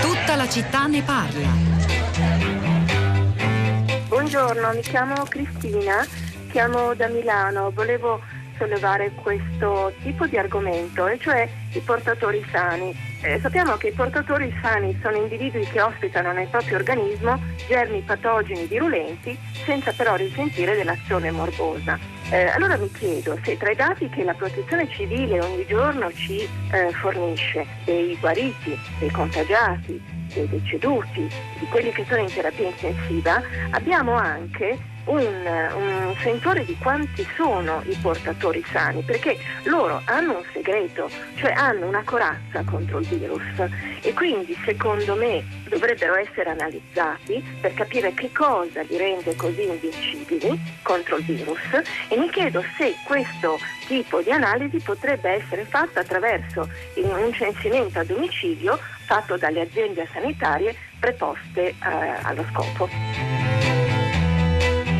Tutta la città ne parla. Buongiorno, mi chiamo Cristina, chiamo da Milano. Volevo sollevare questo tipo di argomento, e cioè i portatori sani. Eh, sappiamo che i portatori sani sono individui che ospitano nel proprio organismo germi patogeni virulenti senza però risentire dell'azione morbosa. Eh, allora mi chiedo se tra i dati che la protezione civile ogni giorno ci eh, fornisce, dei guariti, dei contagiati, dei deceduti, di quelli che sono in terapia intensiva, abbiamo anche un, un, sentore di quanti sono i portatori sani, perché loro hanno un segreto, cioè hanno una corazza contro il virus e quindi secondo me dovrebbero essere analizzati per capire che cosa li rende così invincibili contro il virus e mi chiedo se questo tipo di analisi potrebbe essere fatta attraverso un censimento a domicilio fatto dalle aziende sanitarie preposte eh, allo scopo.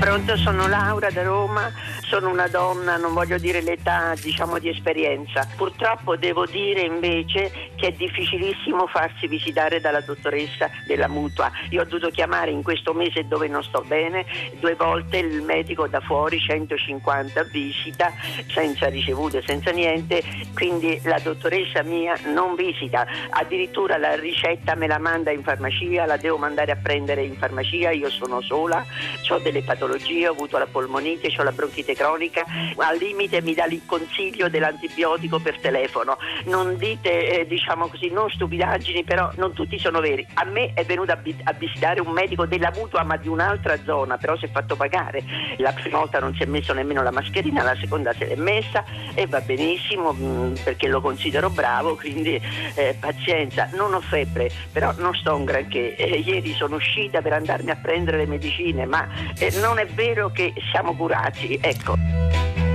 Pronto, sono Laura da Roma, sono una donna, non voglio dire l'età, diciamo di esperienza. Purtroppo devo dire invece che è difficilissimo farsi visitare dalla dottoressa della mutua. Io ho dovuto chiamare in questo mese dove non sto bene due volte il medico da fuori, 150 visita, senza ricevute, senza niente, quindi la dottoressa mia non visita, addirittura la ricetta me la manda in farmacia, la devo mandare a prendere in farmacia, io sono sola, ho delle patologie ho avuto la polmonite, ho la bronchite cronica, al limite mi dà il consiglio dell'antibiotico per telefono. Non dite, eh, diciamo così, non stupidaggini, però non tutti sono veri. A me è venuto a, bi- a, visitare un medico della mutua ma di un'altra zona, però si è fatto pagare. La prima volta non si è messo nemmeno la mascherina, la seconda se l'è messa e va benissimo mh, mm, perché lo considero bravo, quindi eh, pazienza. Non ho febbre, però non sto un granché. Eh, ieri sono uscita per andarmi a prendere le medicine, ma eh, non è vero che siamo curati, ecco. Música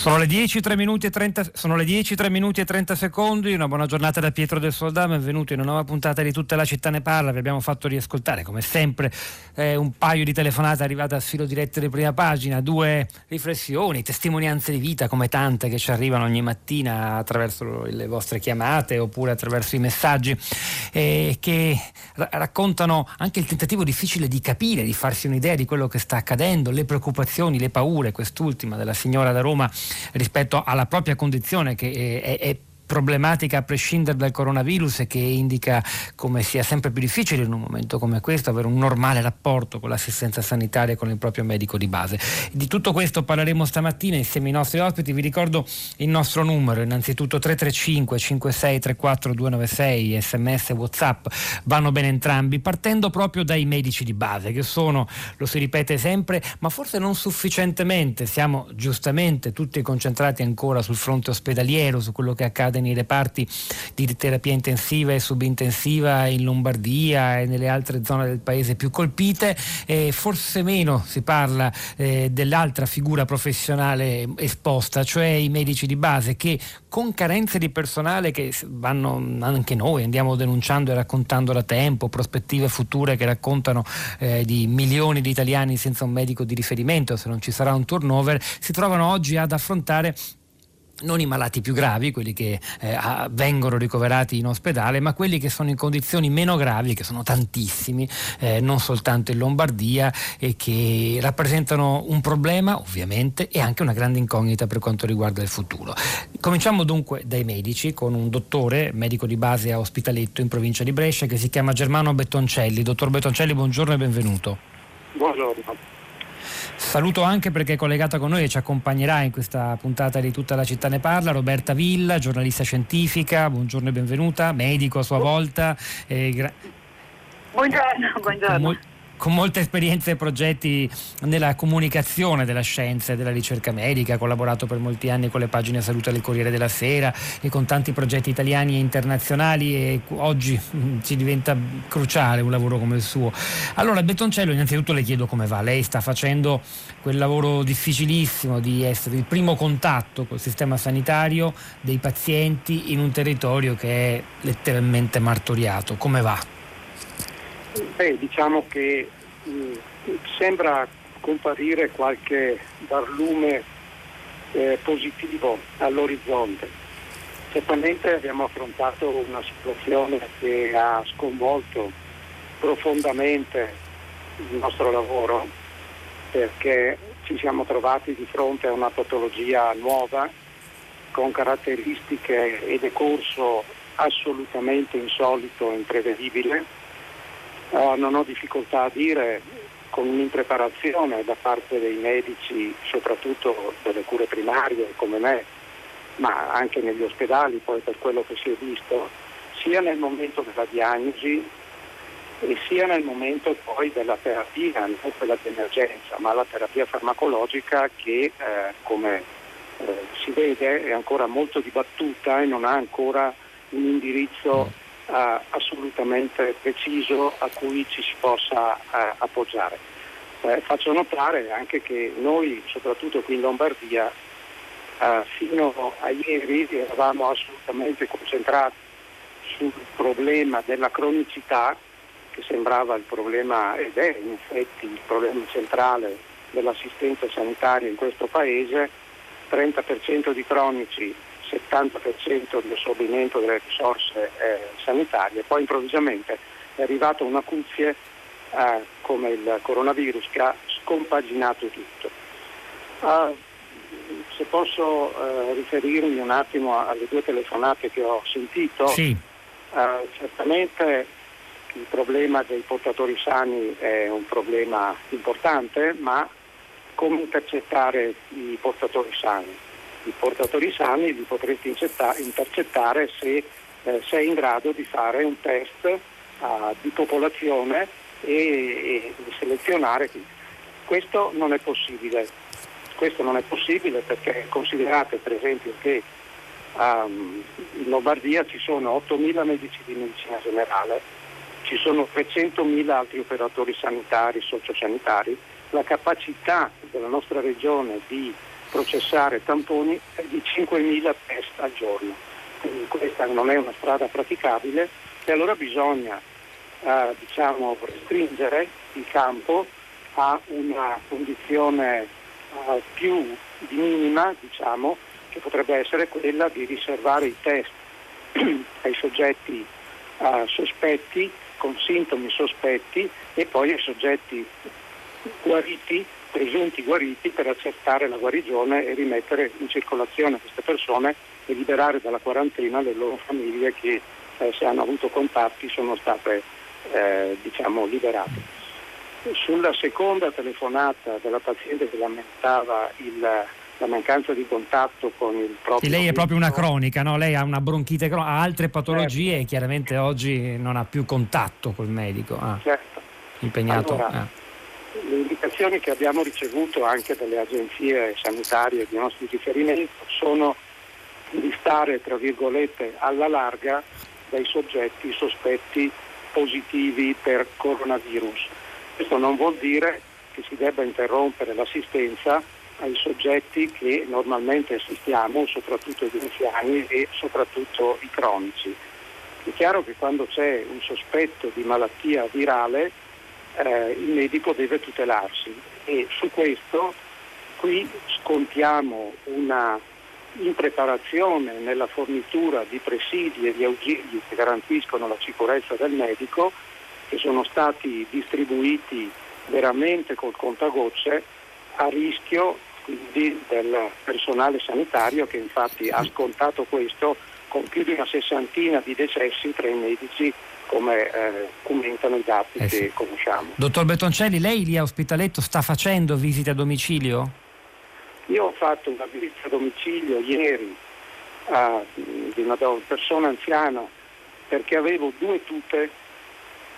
Sono le 10, 3 minuti e 30, sono le 10, 3 minuti e 30 secondi, una buona giornata da Pietro del Soldà, benvenuti in una nuova puntata di Tutta la città ne parla, vi abbiamo fatto riascoltare come sempre eh, un paio di telefonate arrivate a filo diretto di prima pagina, due riflessioni, testimonianze di vita come tante che ci arrivano ogni mattina attraverso le vostre chiamate oppure attraverso i messaggi eh, che ra- raccontano anche il tentativo difficile di capire, di farsi un'idea di quello che sta accadendo, le preoccupazioni, le paure, quest'ultima della signora da Roma rispetto alla propria condizione che è, è problematica a prescindere dal coronavirus e che indica come sia sempre più difficile in un momento come questo avere un normale rapporto con l'assistenza sanitaria e con il proprio medico di base. Di tutto questo parleremo stamattina insieme ai nostri ospiti. Vi ricordo il nostro numero, innanzitutto 335 5634 296, sms whatsapp, vanno bene entrambi, partendo proprio dai medici di base che sono, lo si ripete sempre, ma forse non sufficientemente, siamo giustamente tutti concentrati ancora sul fronte ospedaliero, su quello che accade nei reparti di terapia intensiva e subintensiva in Lombardia e nelle altre zone del paese più colpite, e forse meno si parla eh, dell'altra figura professionale esposta, cioè i medici di base che con carenze di personale che vanno anche noi andiamo denunciando e raccontando da tempo, prospettive future che raccontano eh, di milioni di italiani senza un medico di riferimento, se non ci sarà un turnover, si trovano oggi ad affrontare non i malati più gravi, quelli che eh, vengono ricoverati in ospedale, ma quelli che sono in condizioni meno gravi, che sono tantissimi, eh, non soltanto in Lombardia, e che rappresentano un problema ovviamente e anche una grande incognita per quanto riguarda il futuro. Cominciamo dunque dai medici con un dottore, medico di base a Ospitaletto in provincia di Brescia, che si chiama Germano Bettoncelli. Dottor Bettoncelli, buongiorno e benvenuto. Buongiorno. Saluto anche perché è collegata con noi e ci accompagnerà in questa puntata di Tutta la città ne parla Roberta Villa, giornalista scientifica, buongiorno e benvenuta, medico a sua volta. Eh, gra- buongiorno, buongiorno. con molte esperienze e progetti nella comunicazione della scienza e della ricerca medica, ha collaborato per molti anni con le pagine salute del Corriere della Sera e con tanti progetti italiani e internazionali e oggi mm, ci diventa cruciale un lavoro come il suo. Allora, Bettoncello, innanzitutto le chiedo come va. Lei sta facendo quel lavoro difficilissimo di essere il primo contatto col sistema sanitario dei pazienti in un territorio che è letteralmente martoriato. Come va? Beh, diciamo che mh, mm, sembra comparire qualche barlume eh, positivo all'orizzonte. Certamente abbiamo affrontato una situazione che ha sconvolto profondamente il nostro lavoro perché ci siamo trovati di fronte a una patologia nuova con caratteristiche e decorso assolutamente insolito e imprevedibile Uh, non ho difficoltà a dire con un'impreparazione da parte dei medici, soprattutto delle cure primarie come me, ma anche negli ospedali poi per quello che si è visto, sia nel momento della diagnosi e sia nel momento poi della terapia, non quella di emergenza, ma la terapia farmacologica che eh, come eh, si vede è ancora molto dibattuta e non ha ancora un indirizzo eh, assolutamente preciso a cui ci si possa eh, appoggiare. Eh, faccio notare anche che noi, soprattutto qui in Lombardia, eh, fino a ieri eravamo assolutamente concentrati sul problema della cronicità, che sembrava il problema ed è in effetti il problema centrale dell'assistenza sanitaria in questo Paese, 30% di cronici 70% di assorbimento delle risorse eh, sanitarie, poi improvvisamente è arrivata un'acuzie eh, come il coronavirus che ha scompaginato tutto. Uh, se posso uh, riferirmi un attimo alle due telefonate che ho sentito, sì. uh, certamente il problema dei portatori sani è un problema importante, ma come intercettare i portatori sani? I portatori sani li potresti intercettare se eh, sei in grado di fare un test uh, di popolazione e, e, selezionare. Questo non è possibile. Questo non è possibile perché considerate per esempio che um, in Lombardia ci sono 8.000 medici di medicina generale, ci sono 300.000 altri operatori sanitari, sociosanitari, la capacità della nostra regione di processare tamponi di 5.000 test al giorno. Quindi questa non è una strada praticabile e allora bisogna eh, diciamo, restringere il campo a una condizione eh, più di minima, diciamo, che potrebbe essere quella di riservare i test ai soggetti eh, sospetti, con sintomi sospetti e poi ai soggetti guariti presunti guariti per accertare la guarigione e rimettere in circolazione queste persone e liberare dalla quarantena le loro famiglie che eh, se hanno avuto contatti sono state eh, diciamo, liberate. Sulla seconda telefonata della paziente che lamentava il, la mancanza di contatto con il proprio... Sì, lei è proprio una cronica, no? lei ha una bronchite cronica, ha altre patologie certo. e chiaramente oggi non ha più contatto col medico. Ah. Certo. Impegnato. Allora, ah le indicazioni che abbiamo ricevuto anche dalle agenzie sanitarie di nostri riferimento sono di stare tra virgolette alla larga dai soggetti sospetti positivi per coronavirus. Questo non vuol dire che si debba interrompere l'assistenza ai soggetti che normalmente assistiamo, soprattutto gli anziani e soprattutto i cronici. È chiaro che quando c'è un sospetto di malattia virale eh, il medico deve tutelarsi. E su questo qui scontiamo una impreparazione nella fornitura di presidi e di ausili che garantiscono la sicurezza del medico che sono stati distribuiti veramente col contagocce a rischio quindi del personale sanitario che infatti ha scontato questo con più di una sessantina di decessi tra i medici come eh, commentano i dati eh che sì. conosciamo. Dottor Bettoncelli, lei lì a Ospitaletto sta facendo visite a domicilio? Io ho fatto una visita a domicilio ieri uh, di una persona anziana perché avevo due tute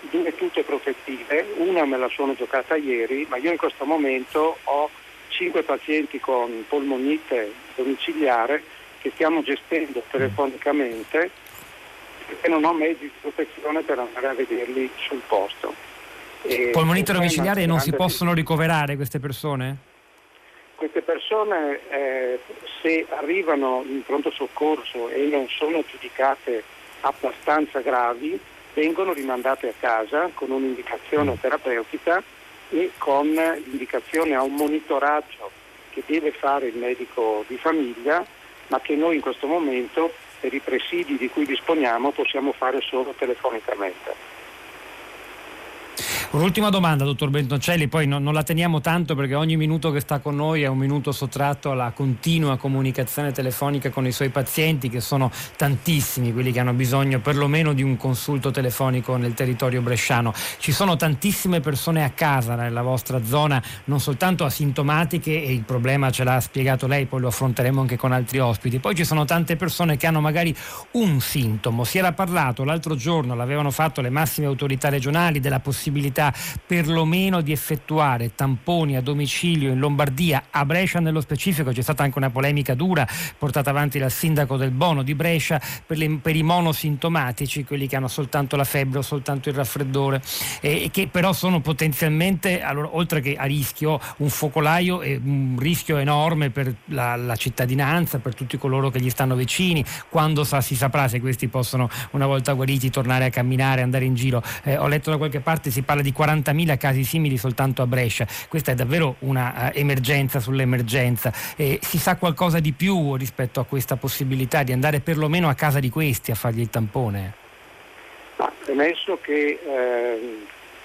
due tute protettive, una me la sono giocata ieri, ma io in questo momento ho cinque pazienti con polmonite domiciliare che stiamo gestendo telefonicamente perché non ho mezzi di protezione per andare a vederli sul posto. E polmonite domiciliare non si possono ricoverare queste persone? Queste persone eh, se arrivano in pronto soccorso e non sono giudicate abbastanza gravi vengono rimandate a casa con un'indicazione terapeutica e con l'indicazione a un monitoraggio che deve fare il medico di famiglia, ma che noi in questo momento per i presidi di cui disponiamo possiamo fare solo telefonicamente. Un'ultima domanda, dottor Bentoncelli, poi non, non, la teniamo tanto perché ogni minuto che sta con noi è un minuto sottratto alla continua comunicazione telefonica con i suoi pazienti, che sono tantissimi quelli che hanno bisogno perlomeno di un consulto telefonico nel territorio bresciano. Ci sono tantissime persone a casa nella vostra zona, non soltanto asintomatiche, e il problema ce l'ha spiegato lei, poi lo affronteremo anche con altri ospiti. Poi ci sono tante persone che hanno magari un sintomo. Si era parlato l'altro giorno, l'avevano fatto le massime autorità regionali, della possibilità possibilità perlomeno di effettuare tamponi a domicilio in Lombardia, a Brescia nello specifico c'è stata anche una polemica dura portata avanti dal sindaco del Bono di Brescia per, le, per i monosintomatici, quelli che hanno soltanto la febbre o soltanto il raffreddore e che però sono potenzialmente, allora, oltre che a rischio, un focolaio e un rischio enorme per la, la cittadinanza, per tutti coloro che gli stanno vicini, quando sa, si saprà se questi possono una volta guariti tornare a camminare, andare in giro. Eh, ho letto da qualche parte si parla di 40.000 casi simili soltanto a Brescia. Questa è davvero un'emergenza uh, sull'emergenza. Eh, si sa qualcosa di più rispetto a questa possibilità di andare perlomeno a casa di questi a fargli il tampone? Ma premesso che eh,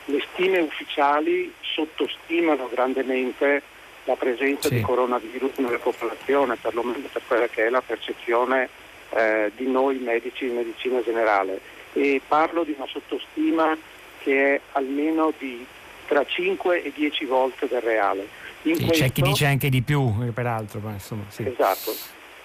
le stime ufficiali sottostimano grandemente la presenza sì. di coronavirus nella popolazione, perlomeno per quella che è la percezione eh, di noi medici in medicina generale. E parlo di una sottostima che è almeno di tra 5 e 10 volte del reale. Sì, questo, c'è chi dice anche di più, eh, peraltro. Ma insomma, sì. Esatto.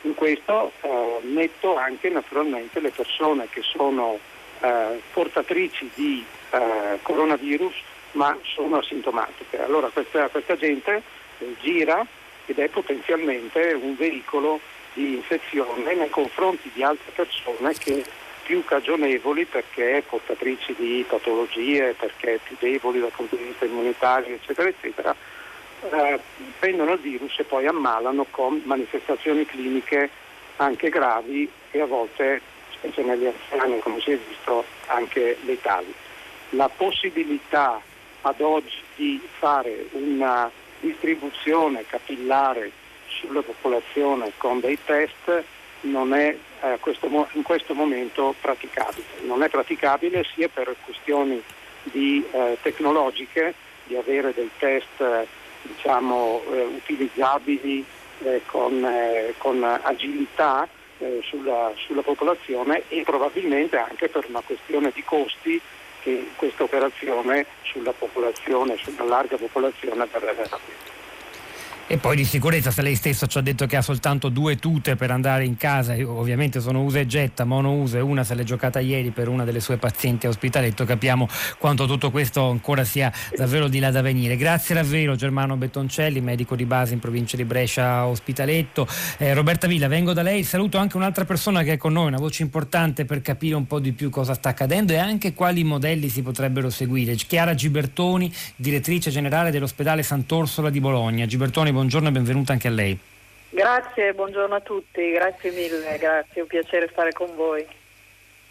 In questo eh, metto anche naturalmente le persone che sono eh, portatrici di eh, coronavirus ma sono asintomatiche. Allora questa, questa gente eh, gira ed è potenzialmente un veicolo di infezione nei confronti di altre persone che più cagionevoli perché portatrici di patologie, perché più deboli dal punto di vista immunitario, eccetera, eccetera, eh, prendono il virus e poi ammalano con manifestazioni cliniche anche gravi e a volte, specie negli anziani, come si è visto, anche letali. La possibilità ad oggi di fare una distribuzione capillare sulla popolazione con dei test è eh, questo, in questo momento praticabile. Non è praticabile sia per questioni di, eh, tecnologiche, di avere dei test diciamo, eh, utilizzabili eh, con, eh, con, agilità sulla, sulla popolazione e probabilmente anche per una questione di costi che questa operazione sulla popolazione, sulla larga popolazione verrebbe rapida. E poi di sicurezza, se lei stesso ci ha detto che ha soltanto due tute per andare in casa, ovviamente sono usa e getta, monouso e una se l'è giocata ieri per una delle sue pazienti a ospitaletto, capiamo quanto tutto questo ancora sia davvero di là da venire. Grazie davvero Germano Bettoncelli, medico di base in provincia di Brescia Ospitaletto. Eh, Roberta Villa, vengo da lei, saluto anche un'altra persona che è con noi, una voce importante per capire un po' di più cosa sta accadendo e anche quali modelli si potrebbero seguire. Chiara Gibertoni, direttrice generale dell'ospedale Sant'Orsola di Bologna. Gibertoni, buongiorno e benvenuta anche a lei. Grazie, buongiorno a tutti, grazie mille, grazie, un piacere stare con voi.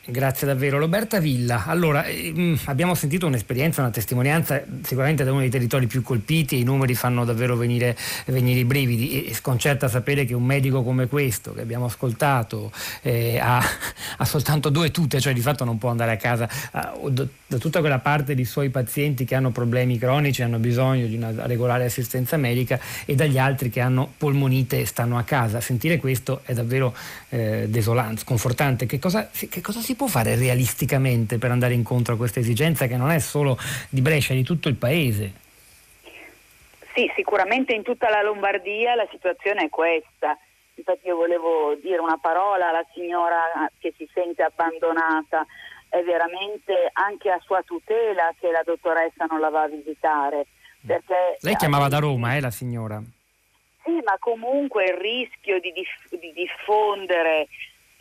Grazie davvero. Roberta Villa, allora ehm, abbiamo sentito un'esperienza, una testimonianza sicuramente da uno dei territori più colpiti e i numeri fanno davvero venire, venire i brividi e sconcerta sapere che un medico come questo che abbiamo ascoltato eh, ha, ha, soltanto due tute, cioè di fatto non può andare a casa eh, da tutta quella parte di suoi pazienti che hanno problemi cronici, hanno bisogno di una regolare assistenza medica e dagli altri che hanno polmonite e stanno a casa. Sentire questo è davvero eh, desolante, sconfortante. Che cosa, che cosa si si può fare realisticamente per andare incontro a questa esigenza che non è solo di Brescia, è di tutto il paese? Sì, sicuramente in tutta la Lombardia la situazione è questa. Infatti io volevo dire una parola alla signora che si sente abbandonata. è veramente anche a sua tutela che la dottoressa non la va a visitare. Perché Lei chiamava da Roma, eh, la signora? Sì, ma comunque il rischio di, dif- di diffondere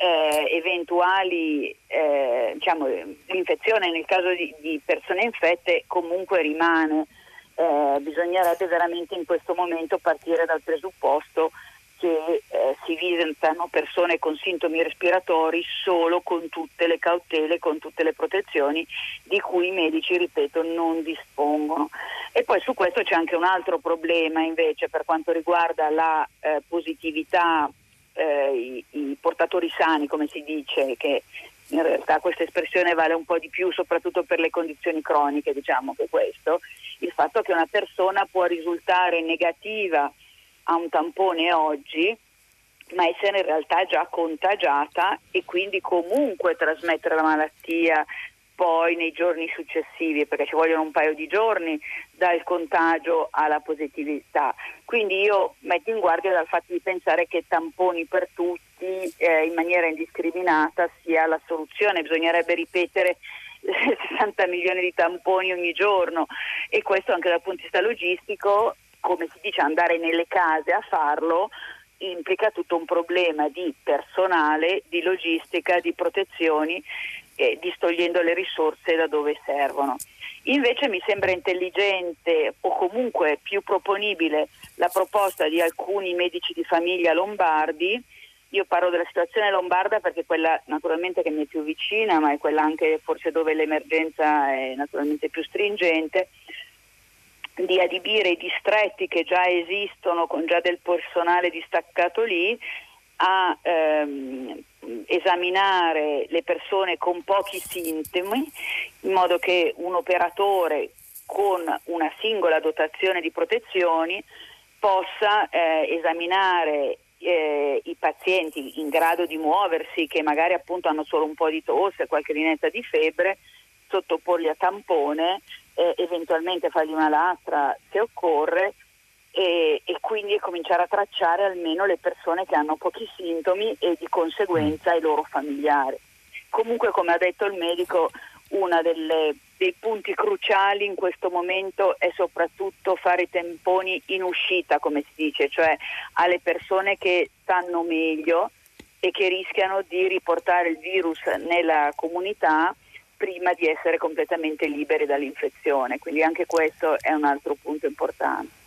eh, eventuali eh, diciamo, l'infezione nel caso di, di, persone infette comunque rimane. Eh, bisognerebbe veramente in questo momento partire dal presupposto che eh, si visitano persone con sintomi respiratori solo con tutte le cautele, con tutte le protezioni di cui i medici, ripeto, non dispongono. E poi su questo c'è anche un altro problema invece per quanto riguarda la eh, positività, eh, i, i portatori sani, come si dice, che in realtà questa espressione vale un po' di più, soprattutto per le condizioni croniche, diciamo che questo, il fatto che una persona può risultare negativa a un tampone oggi, ma essere in realtà già contagiata e quindi comunque trasmettere la malattia poi nei giorni successivi, perché ci vogliono un paio di giorni dal contagio alla positività. Quindi io metto in guardia dal fatto di pensare che tamponi per tutti eh, in maniera indiscriminata sia la soluzione, bisognerebbe ripetere 60 milioni di tamponi ogni giorno e questo anche dal punto di vista logistico come si dice, andare nelle case a farlo implica tutto un problema di personale, di logistica, di protezioni, eh, distogliendo le risorse da dove servono. Invece mi sembra intelligente o comunque più proponibile la proposta di alcuni medici di famiglia lombardi. Io parlo della situazione lombarda perché è quella naturalmente che mi è più vicina, ma è quella anche forse dove l'emergenza è naturalmente più stringente di adibire i distretti che già esistono con già del personale distaccato lì a ehm, esaminare le persone con pochi sintomi in modo che un operatore con una singola dotazione di protezioni possa eh, esaminare eh, i pazienti in grado di muoversi che magari appunto hanno solo un po' di tosse, qualche linetta di febbre, sottoporli a tampone eh, eventualmente fargli una lastra se occorre e, e, quindi cominciare a tracciare almeno le persone che hanno pochi sintomi e di conseguenza i loro familiari. Comunque, come ha detto il medico, uno dei punti cruciali in questo momento è soprattutto fare i temponi in uscita, come si dice, cioè alle persone che stanno meglio e che rischiano di riportare il virus nella comunità prima di essere completamente liberi dall'infezione, quindi anche questo è un altro punto importante.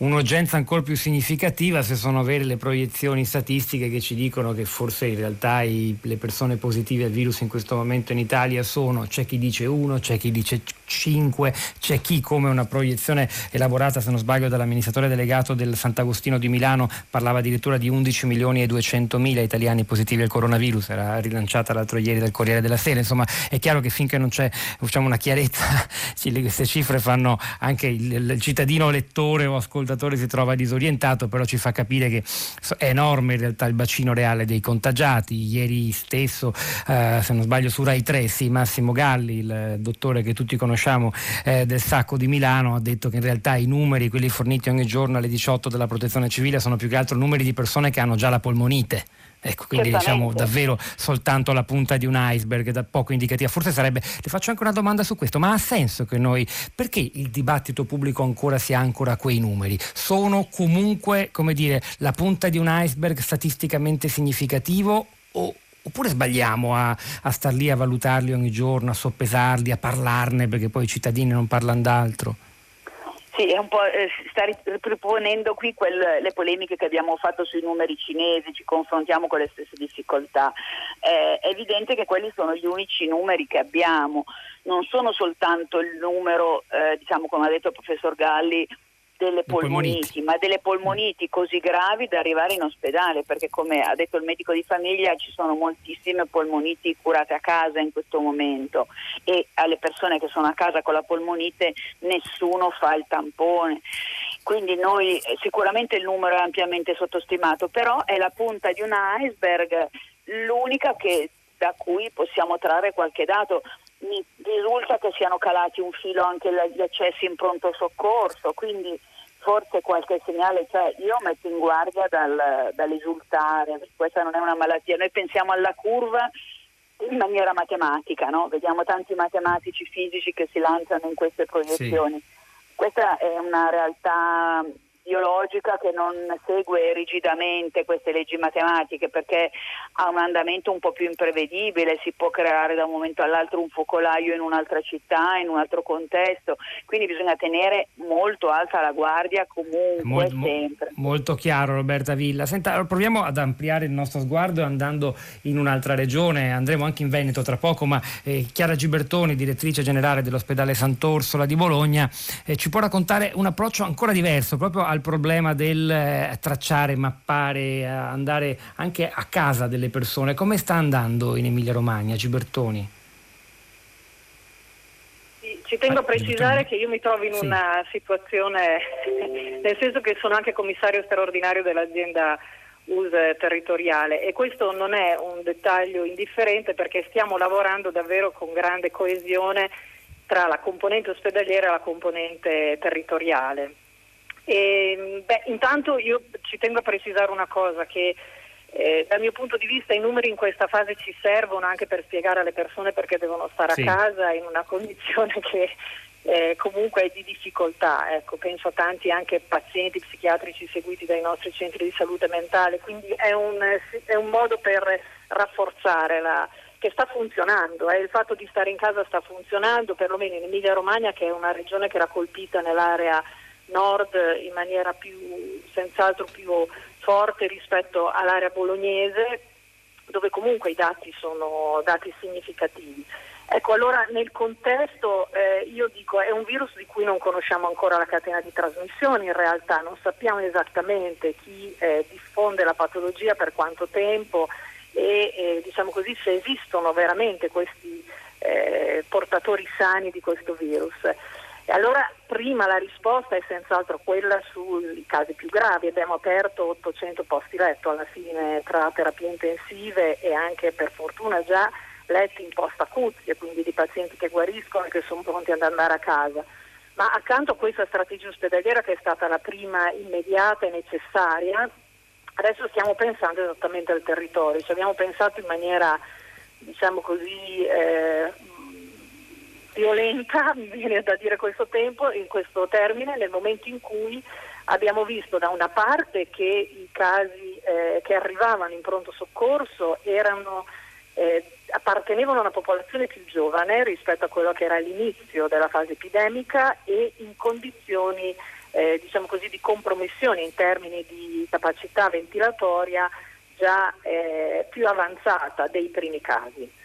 Un'urgenza ancora più significativa se sono vere le proiezioni statistiche che ci dicono che forse in realtà i, le persone positive al virus in questo momento in Italia sono, c'è chi dice 1, c'è chi dice 5, c'è chi come una proiezione elaborata se non sbaglio dall'amministratore delegato del Sant'Agostino di Milano parlava addirittura di 11 milioni e 200 mila italiani positivi al coronavirus, era rilanciata l'altro ieri dal Corriere della Sera, insomma è chiaro che finché non c'è diciamo, una chiarezza queste cifre fanno anche il, il cittadino lettore o ascoltatore si trova disorientato, però ci fa capire che è enorme in realtà il bacino reale dei contagiati. Ieri stesso, eh, se non sbaglio, su Rai 3, sì, Massimo Galli, il dottore che tutti conosciamo eh, del Sacco di Milano, ha detto che in realtà i numeri, quelli forniti ogni giorno alle 18 della protezione civile, sono più che altro numeri di persone che hanno già la polmonite. Ecco, quindi diciamo davvero soltanto la punta di un iceberg, da poco indicativa. Forse sarebbe, le faccio anche una domanda su questo, ma ha senso che noi, perché il dibattito pubblico ancora si ancora a quei numeri? Sono comunque, come dire, la punta di un iceberg statisticamente significativo o, oppure sbagliamo a, a star lì a valutarli ogni giorno, a soppesarli, a parlarne perché poi i cittadini non parlano d'altro? Sì, è un po', eh, sta riproponendo qui quel, le polemiche che abbiamo fatto sui numeri cinesi, ci confrontiamo con le stesse difficoltà. Eh, è evidente che quelli sono gli unici numeri che abbiamo, non sono soltanto il numero, eh, diciamo come ha detto il professor Galli, delle polmoniti, ma delle polmoniti così gravi da arrivare in ospedale, perché come ha detto il medico di famiglia ci sono moltissime polmoniti curate a casa in questo momento. E alle persone che sono a casa con la polmonite nessuno fa il tampone. Quindi noi eh, sicuramente il numero è ampiamente sottostimato, però è la punta di un iceberg, l'unica che, da cui possiamo trarre qualche dato. Mi risulta che siano calati un filo anche gli accessi in pronto soccorso, quindi forse qualche segnale c'è. Io metto in guardia dal, dall'esultare, questa non è una malattia. Noi pensiamo alla curva in maniera matematica, no? vediamo tanti matematici fisici che si lanciano in queste proiezioni. Sì. Questa è una realtà biologica che non segue rigidamente queste leggi matematiche perché ha un andamento un po' più imprevedibile, si può creare da un momento all'altro un focolaio in un'altra città, in un altro contesto, quindi bisogna tenere molto alta la guardia comunque molto, sempre. Molto chiaro Roberta Villa. Senta, proviamo ad ampliare il nostro sguardo andando in un'altra regione, andremo anche in Veneto tra poco, ma eh, Chiara Gibertoni, direttrice generale dell'ospedale Sant'Orsola di Bologna, eh, ci può raccontare un approccio ancora diverso proprio al problema del eh, tracciare, mappare, andare anche a casa delle persone. Come sta andando in Emilia Romagna, Gibertoni? Ci tengo a precisare che io mi trovo in sì. una situazione, nel senso che sono anche commissario straordinario dell'azienda US territoriale e questo non è un dettaglio indifferente perché stiamo lavorando davvero con grande coesione tra la componente ospedaliera e la componente territoriale. E, beh, intanto io ci tengo a precisare una cosa, che eh, dal mio punto di vista i numeri in questa fase ci servono anche per spiegare alle persone perché devono stare sì. a casa in una condizione che eh, comunque è di difficoltà. Ecco, penso a tanti anche pazienti psichiatrici seguiti dai nostri centri di salute mentale, quindi è un, è un modo per rafforzare la, che sta funzionando, eh. il fatto di stare in casa sta funzionando, perlomeno in Emilia Romagna che è una regione che era colpita nell'area nord in maniera più, senz'altro più forte rispetto all'area bolognese, dove comunque i dati sono dati significativi. Ecco, allora nel contesto eh, io dico è un virus di cui non conosciamo ancora la catena di trasmissione, in realtà non sappiamo esattamente chi eh, diffonde la patologia per quanto tempo e eh, diciamo così se esistono veramente questi eh, portatori sani di questo virus. Allora prima la risposta è senz'altro quella sui casi più gravi. Abbiamo aperto 800 posti letto alla fine tra terapie intensive e anche per fortuna già letti in post acuti, quindi di pazienti che guariscono e che sono pronti ad andare a casa. Ma accanto a questa strategia ospedaliera che è stata la prima immediata e necessaria, adesso stiamo pensando esattamente al territorio, ci abbiamo pensato in maniera diciamo così eh, violenta, mi viene da dire questo tempo, in questo termine, nel momento in cui abbiamo visto da una parte che i casi eh, che arrivavano in pronto soccorso erano, eh, appartenevano a una popolazione più giovane rispetto a quello che era l'inizio della fase epidemica e in condizioni eh, diciamo così, di compromissione in termini di capacità ventilatoria già eh, più avanzata dei primi casi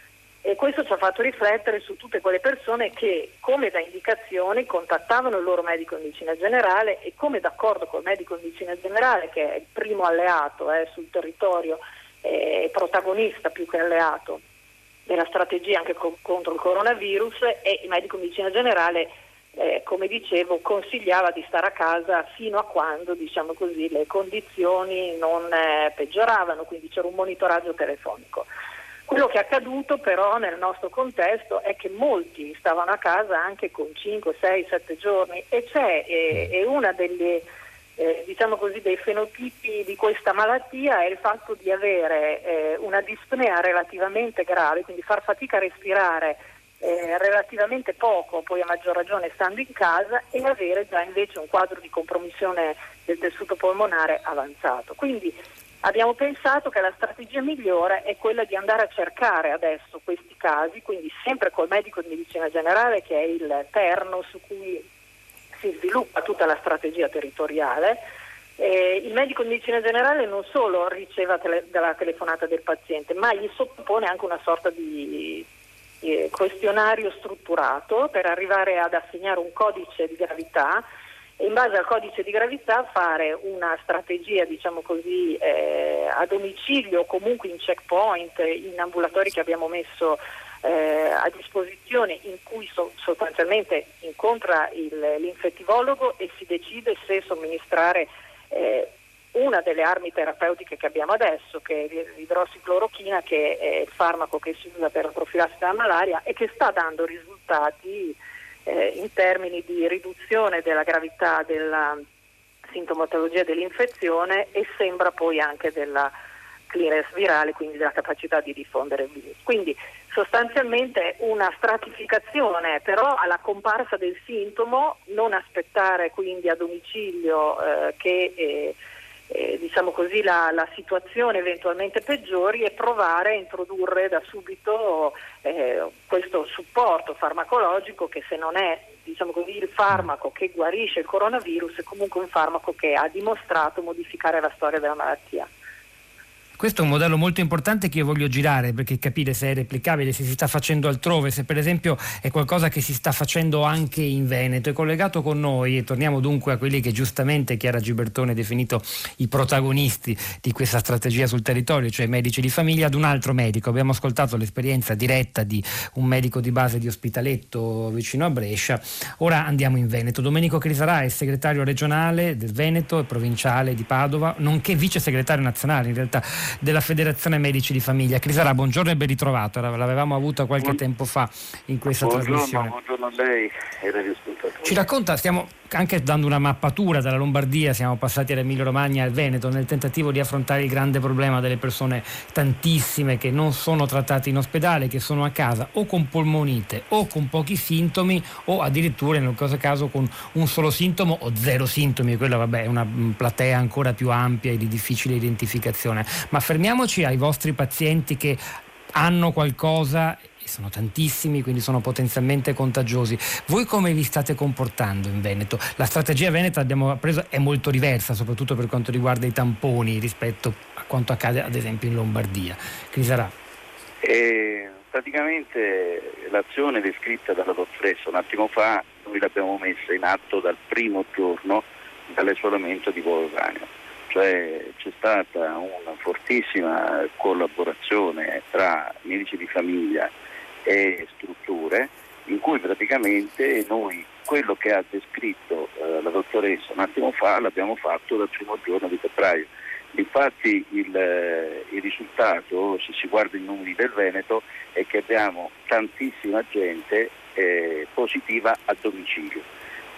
e questo ci ha fatto riflettere su tutte quelle persone che, come da indicazioni, contattavano il loro medico in medicina generale e come d'accordo col medico in medicina generale, che è il primo alleato eh, sul territorio, eh, protagonista più che alleato della strategia anche co- contro il coronavirus, e il medico in medicina generale, eh, come dicevo, consigliava di stare a casa fino a quando diciamo così, le condizioni non eh, peggioravano, quindi c'era un monitoraggio telefonico. Quello che è accaduto però nel nostro contesto è che molti stavano a casa anche con 5, 6, 7 giorni e c'è eh, e una delle eh, diciamo così, dei fenotipi di questa malattia è il fatto di avere eh, una dispnea relativamente grave, quindi far fatica a respirare eh, relativamente poco, poi a maggior ragione stando in casa, e avere già invece un quadro di compromissione del tessuto polmonare avanzato. Quindi abbiamo pensato che la strategia migliore è quella di andare a cercare adesso questi casi, quindi sempre col medico di medicina generale che è il perno su cui si sviluppa tutta la strategia territoriale. Eh, il medico di medicina generale non solo riceve tele- dalla telefonata del paziente, ma gli sottopone anche una sorta di eh, questionario strutturato per arrivare ad assegnare un codice di gravità in base al codice di gravità fare una strategia diciamo così, eh, a domicilio o comunque in checkpoint, in ambulatori che abbiamo messo eh, a disposizione in cui so, sostanzialmente incontra il, l'infettivologo e si decide se somministrare eh, una delle armi terapeutiche che abbiamo adesso, che è l'idrossiclorochina, che è il farmaco che si usa per la profilassi della malaria e che sta dando risultati eh, in termini di riduzione della gravità della sintomatologia dell'infezione e sembra poi anche della clearance virale, quindi della capacità di diffondere il virus. Quindi sostanzialmente una stratificazione, però alla comparsa del sintomo, non aspettare quindi a domicilio eh, che eh, eh, diciamo così, la, la, situazione eventualmente peggiori e provare a introdurre da subito eh, questo supporto farmacologico che se non è diciamo così, il farmaco che guarisce il coronavirus è comunque un farmaco che ha dimostrato modificare la storia della malattia. Questo è un modello molto importante che io voglio girare perché capire se è replicabile, se si sta facendo altrove, se per esempio è qualcosa che si sta facendo anche in Veneto. È collegato con noi e torniamo dunque a quelli che giustamente Chiara Gibertone ha definito i protagonisti di questa strategia sul territorio, cioè i medici di famiglia, ad un altro medico. Abbiamo ascoltato l'esperienza diretta di un medico di base di Ospitaletto vicino a Brescia. Ora andiamo in Veneto. Domenico Crisarà è segretario regionale del Veneto e provinciale di Padova, nonché vice segretario nazionale in realtà della Federazione Medici di Famiglia. Crisara, buongiorno e ben ritrovato, l'avevamo avuta qualche tempo fa in questa buongiorno, trasmissione. Buongiorno a lei e ai Ci racconta, stiamo anche dando una mappatura dalla Lombardia, siamo passati all'Emilia Romagna e al Veneto nel tentativo di affrontare il grande problema delle persone tantissime che non sono trattate in ospedale, che sono a casa o con polmonite o con pochi sintomi o addirittura nel caso con un solo sintomo o zero sintomi, quella vabbè è una platea ancora più ampia e di difficile identificazione. Ma fermiamoci ai vostri pazienti che hanno qualcosa sono tantissimi, quindi sono potenzialmente contagiosi. Voi come vi state comportando in Veneto? La strategia veneta abbiamo appreso è molto diversa, soprattutto per quanto riguarda i tamponi rispetto a quanto accade ad esempio in Lombardia. Crisarà. Eh, praticamente l'azione descritta dalla dottoressa un attimo fa noi l'abbiamo messa in atto dal primo giorno dall'isolamento di Uranio. Cioè c'è stata una fortissima collaborazione tra medici di famiglia e strutture in cui praticamente noi quello che ha descritto eh, la dottoressa un attimo fa l'abbiamo fatto dal primo giorno di febbraio. Infatti il, eh, il, risultato, se si guarda i numeri del Veneto, è che abbiamo tantissima gente eh, positiva a domicilio.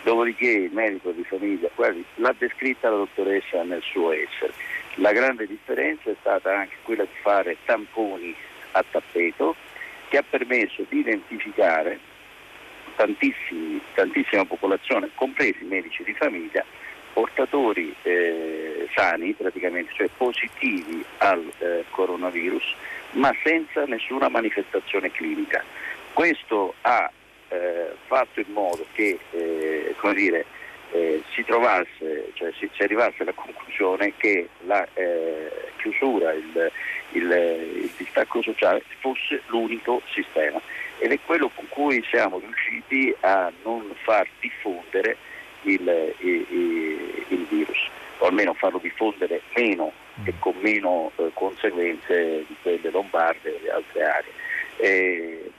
Dopodiché il medico di famiglia l'ha descritta la dottoressa nel suo essere. La grande differenza è stata anche quella di fare tamponi a tappeto, che ha permesso di identificare tantissima popolazione, compresi medici di famiglia, portatori eh, sani praticamente, cioè positivi al eh, coronavirus, ma senza nessuna manifestazione clinica. Questo ha eh, fatto in modo che eh, dire, eh, si trovasse, cioè si, si, arrivasse alla conclusione che la eh, chiusura, il, il, il distacco sociale fosse l'unico sistema. Ed è quello con cui siamo riusciti a non far diffondere il, il, il virus, o almeno farlo diffondere meno e con meno eh, conseguenze di quelle lombarde e di altre aree. E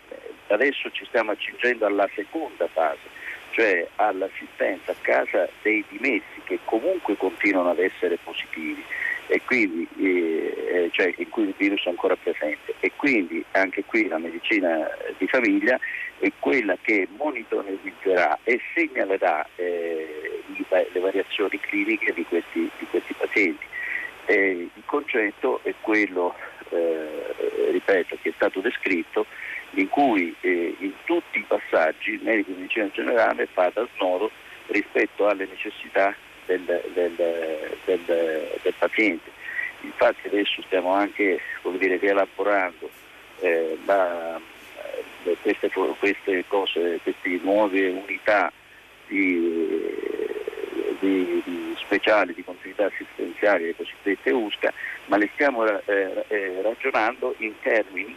adesso ci stiamo accingendo alla seconda fase, cioè all'assistenza a casa dei dimessi che comunque continuano ad essere positivi e quindi, eh, eh, cioè in cui il virus è ancora presente e quindi anche qui la medicina di famiglia è quella che monitorizzerà e segnalerà eh, le variazioni cliniche di questi, di questi pazienti. Eh, il concetto è quello, eh, ripeto, che è stato descritto, in cui eh, in tutti i passaggi il medico di medicina generale fa da snodo rispetto alle necessità del, del, del, del paziente. Infatti adesso stiamo anche dire, rielaborando eh, la, eh, queste, queste, cose, queste nuove unità di, di, di speciali di continuità assistenziale, le cosiddette USCA, ma le stiamo eh, eh, ragionando in termini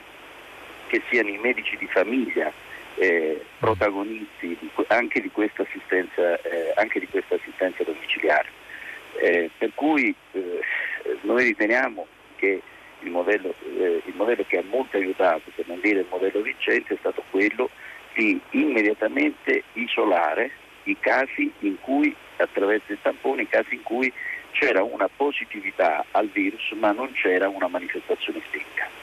che siano i medici di famiglia eh, protagonisti di, anche, di questa assistenza, eh, anche di questa assistenza domiciliare. Eh, per cui eh, noi riteniamo che il modello, eh, il modello, che ha molto aiutato, per non dire il modello vincente, è stato quello di immediatamente isolare i casi in cui, attraverso i tamponi, i casi in cui c'era una positività al virus ma non c'era una manifestazione stinca.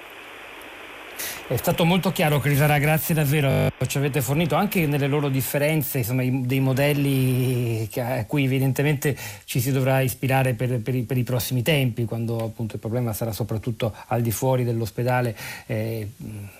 È stato molto chiaro Crisara, grazie davvero, ci avete fornito anche nelle loro differenze insomma, dei modelli a cui evidentemente ci si dovrà ispirare per, per, i, per i, prossimi tempi, quando appunto il problema sarà soprattutto al di fuori dell'ospedale. Eh,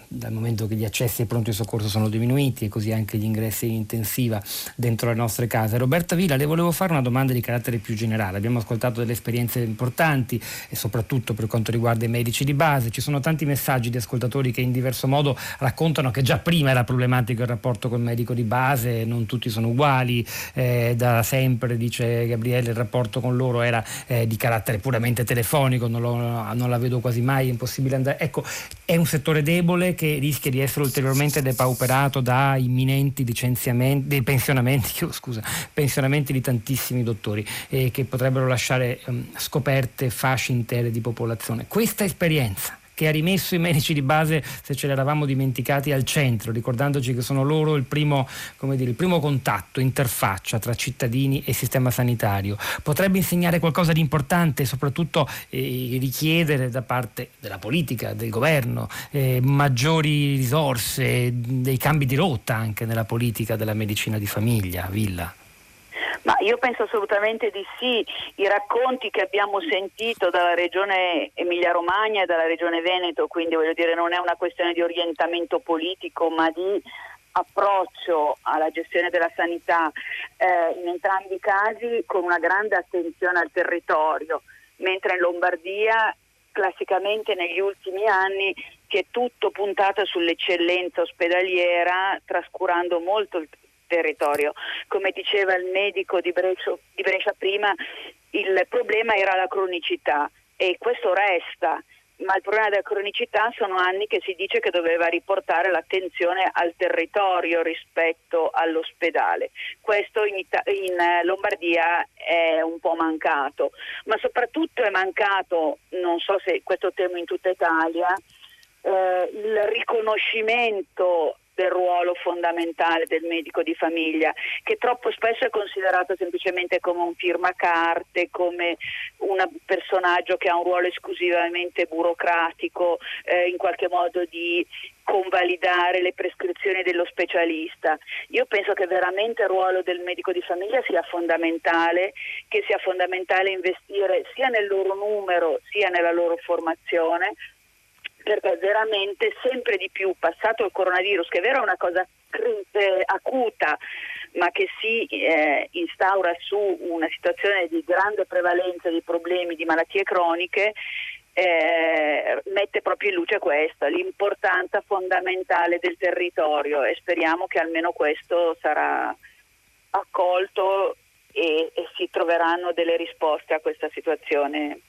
dal momento che gli accessi ai pronto soccorso sono diminuiti e così anche gli ingressi in intensiva dentro le nostre case. Roberta Villa, le volevo fare una domanda di carattere più generale. Abbiamo ascoltato delle esperienze importanti e soprattutto per quanto riguarda i medici di base. Ci sono tanti messaggi di ascoltatori che in diverso modo raccontano che già prima era problematico il rapporto col medico di base, non tutti sono uguali, eh, da sempre, dice Gabriele, il rapporto con loro era eh, di carattere puramente telefonico, non, lo, non la vedo quasi mai, è impossibile andare. Ecco, è un settore debole che rischia di essere ulteriormente depauperato da imminenti licenziamenti, pensionamenti, scusa, pensionamenti di tantissimi dottori eh, che potrebbero lasciare um, scoperte fasce intere di popolazione. Questa esperienza che ha rimesso i medici di base, se ce l'eravamo dimenticati, al centro, ricordandoci che sono loro il primo, dire, il primo contatto, interfaccia tra cittadini e sistema sanitario. Potrebbe insegnare qualcosa di importante soprattutto eh, richiedere da parte della politica, del governo, eh, maggiori risorse, dei cambi di rotta anche nella politica della medicina di famiglia, Villa. Ma io penso assolutamente di sì. I racconti che abbiamo sentito dalla regione Emilia-Romagna e dalla regione Veneto, quindi voglio dire non è una questione di orientamento politico, ma di approccio alla gestione della sanità eh, in entrambi i casi con una grande attenzione al territorio, mentre in Lombardia classicamente negli ultimi anni si è tutto puntato sull'eccellenza ospedaliera, trascurando molto il territorio. Come diceva il medico di Brescia, di Brescia prima, il problema era la cronicità e questo resta ma il problema della cronicità sono anni che si dice che doveva riportare l'attenzione al territorio rispetto all'ospedale. Questo in, Ita- in, Lombardia è un po' mancato, ma soprattutto è mancato, non so se questo tema in tutta Italia, eh, il riconoscimento del ruolo fondamentale del medico di famiglia, che troppo spesso è considerato semplicemente come un firmacarte, come un personaggio che ha un ruolo esclusivamente burocratico, eh, in qualche modo di convalidare le prescrizioni dello specialista. Io penso che veramente il ruolo del medico di famiglia sia fondamentale, che sia fondamentale investire sia nel loro numero sia nella loro formazione perché veramente sempre di più, passato il coronavirus, che è vero è una cosa eh, acuta, ma che si eh, instaura su una situazione di grande prevalenza di problemi, di malattie croniche, eh, mette proprio in luce questo, l'importanza fondamentale del territorio e speriamo che almeno questo sarà accolto e, e si troveranno delle risposte a questa situazione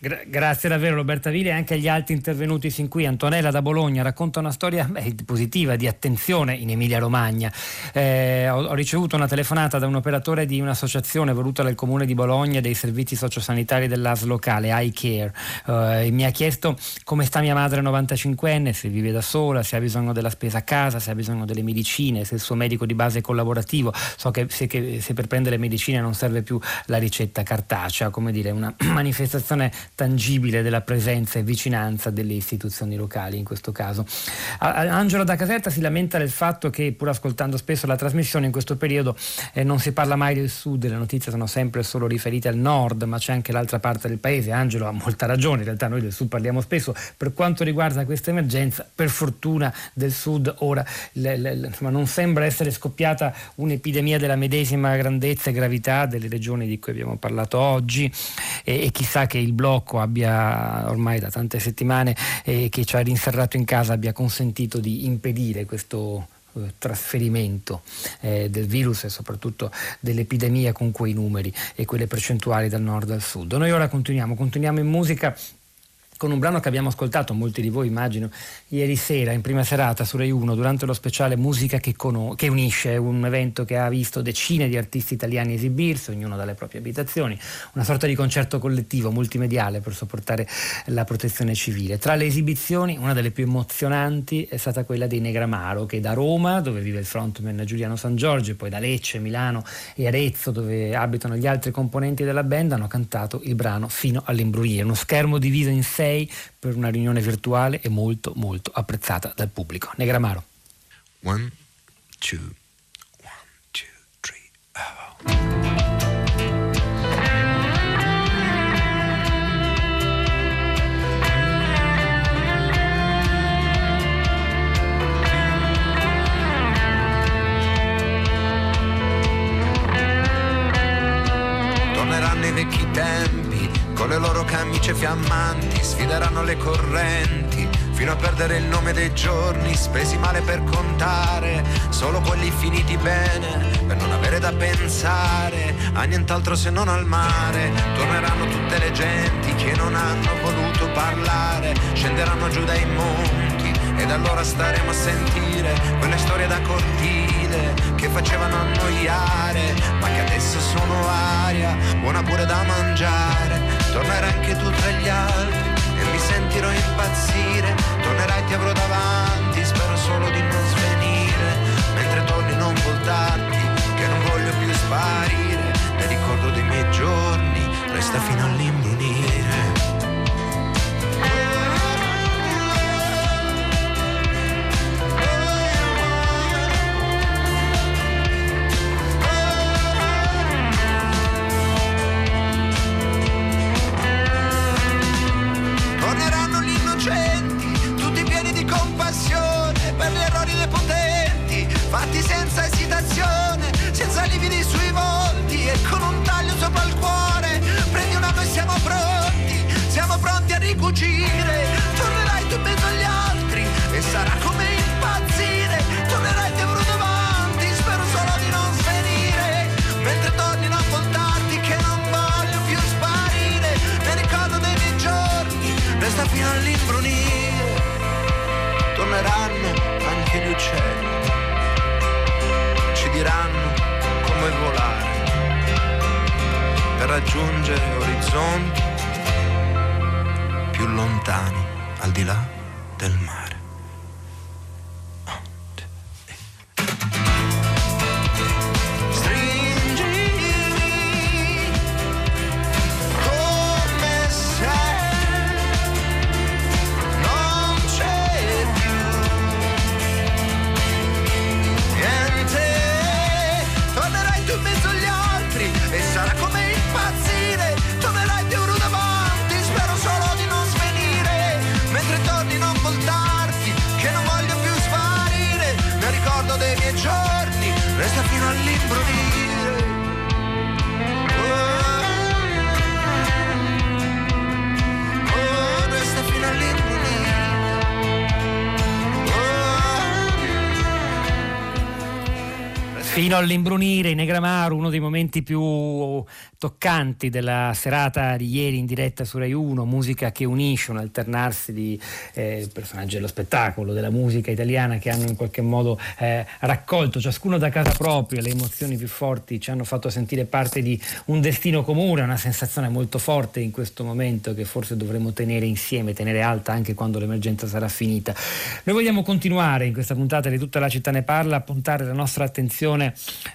Gra- grazie davvero Roberta Vili e anche agli altri intervenuti sin qui. Antonella da Bologna racconta una storia beh, positiva, di attenzione in Emilia Romagna. Eh, ho, ho, ricevuto una telefonata da un operatore di un'associazione voluta dal comune di Bologna dei servizi sociosanitari dell'AS locale, iCare. Eh, mi ha chiesto come sta mia madre 95enne, se vive da sola, se ha bisogno della spesa a casa, se ha bisogno delle medicine, se il suo medico di base è collaborativo. So che se, che, se per prendere medicine non serve più la ricetta cartacea, come dire, una manifestazione tangibile della presenza e vicinanza delle istituzioni locali in questo caso. Angelo da Caserta si lamenta del fatto che pur ascoltando spesso la trasmissione in questo periodo eh, non si parla mai del sud, le notizie sono sempre solo riferite al nord, ma c'è anche l'altra parte del paese. Angelo ha molta ragione, in realtà noi del sud parliamo spesso. Per quanto riguarda questa emergenza, per fortuna del sud ora le, le, insomma, non sembra essere scoppiata un'epidemia della medesima grandezza e gravità delle regioni di cui abbiamo parlato oggi e, e chissà che il blocco blocco abbia ormai da tante settimane eh, che ci ha rinserrato in casa abbia consentito di impedire questo eh, trasferimento eh, del virus e soprattutto dell'epidemia con quei numeri e quelle percentuali dal nord al sud. Noi ora continuiamo, continuiamo in musica con un brano che abbiamo ascoltato, molti di voi immagino, ieri sera in prima serata su Rai 1 durante lo speciale Musica che, con- che, unisce, un evento che ha visto decine di artisti italiani esibirsi, ognuno dalle proprie abitazioni, una sorta di concerto collettivo multimediale per sopportare la protezione civile. Tra le esibizioni una delle più emozionanti è stata quella dei Negramaro che da Roma, dove vive il frontman Giuliano San Giorgio, poi da Lecce, Milano e Arezzo, dove abitano gli altri componenti della band, hanno cantato il brano fino all'imbrunire, uno schermo diviso in sei lei per una riunione virtuale e molto molto apprezzata dal pubblico. Negramaro. One, two, one, two, three, oh. Vecchi tempi, con le loro camicie fiammanti, sfideranno le correnti, fino a perdere il nome dei giorni, spesi male per contare, solo quelli finiti bene, per non avere da pensare a nient'altro se non al mare. Torneranno tutte le genti che non hanno voluto parlare, scenderanno giù dai monti ed allora staremo a sentire quelle storie da cortile che facevano annoiare, ma che adesso sono aria, buona pure da mangiare. Tornerai anche tu tra gli altri e mi sentirò impazzire. Tornerai ti avrò davanti, spero solo di non svenire, mentre torni non voltarti, che non voglio più sparire. Ne ricordo dei miei giorni, resta fino all'imbrunire. Torneranno anche gli uccelli, ci diranno come volare per raggiungere orizzonti più lontani al di là fino Fino all'imbrunire in Negramaru, uno dei momenti più toccanti della serata di ieri in diretta su Rai 1, musica che unisce, un alternarsi di eh, personaggi dello spettacolo, della musica italiana che hanno in qualche modo eh, raccolto ciascuno da casa propria le emozioni più forti, ci hanno fatto sentire parte di un destino comune, una sensazione molto forte in questo momento che forse dovremo tenere insieme, tenere alta anche quando l'emergenza sarà finita. Noi vogliamo continuare in questa puntata di Tutta la città ne parla a puntare la nostra attenzione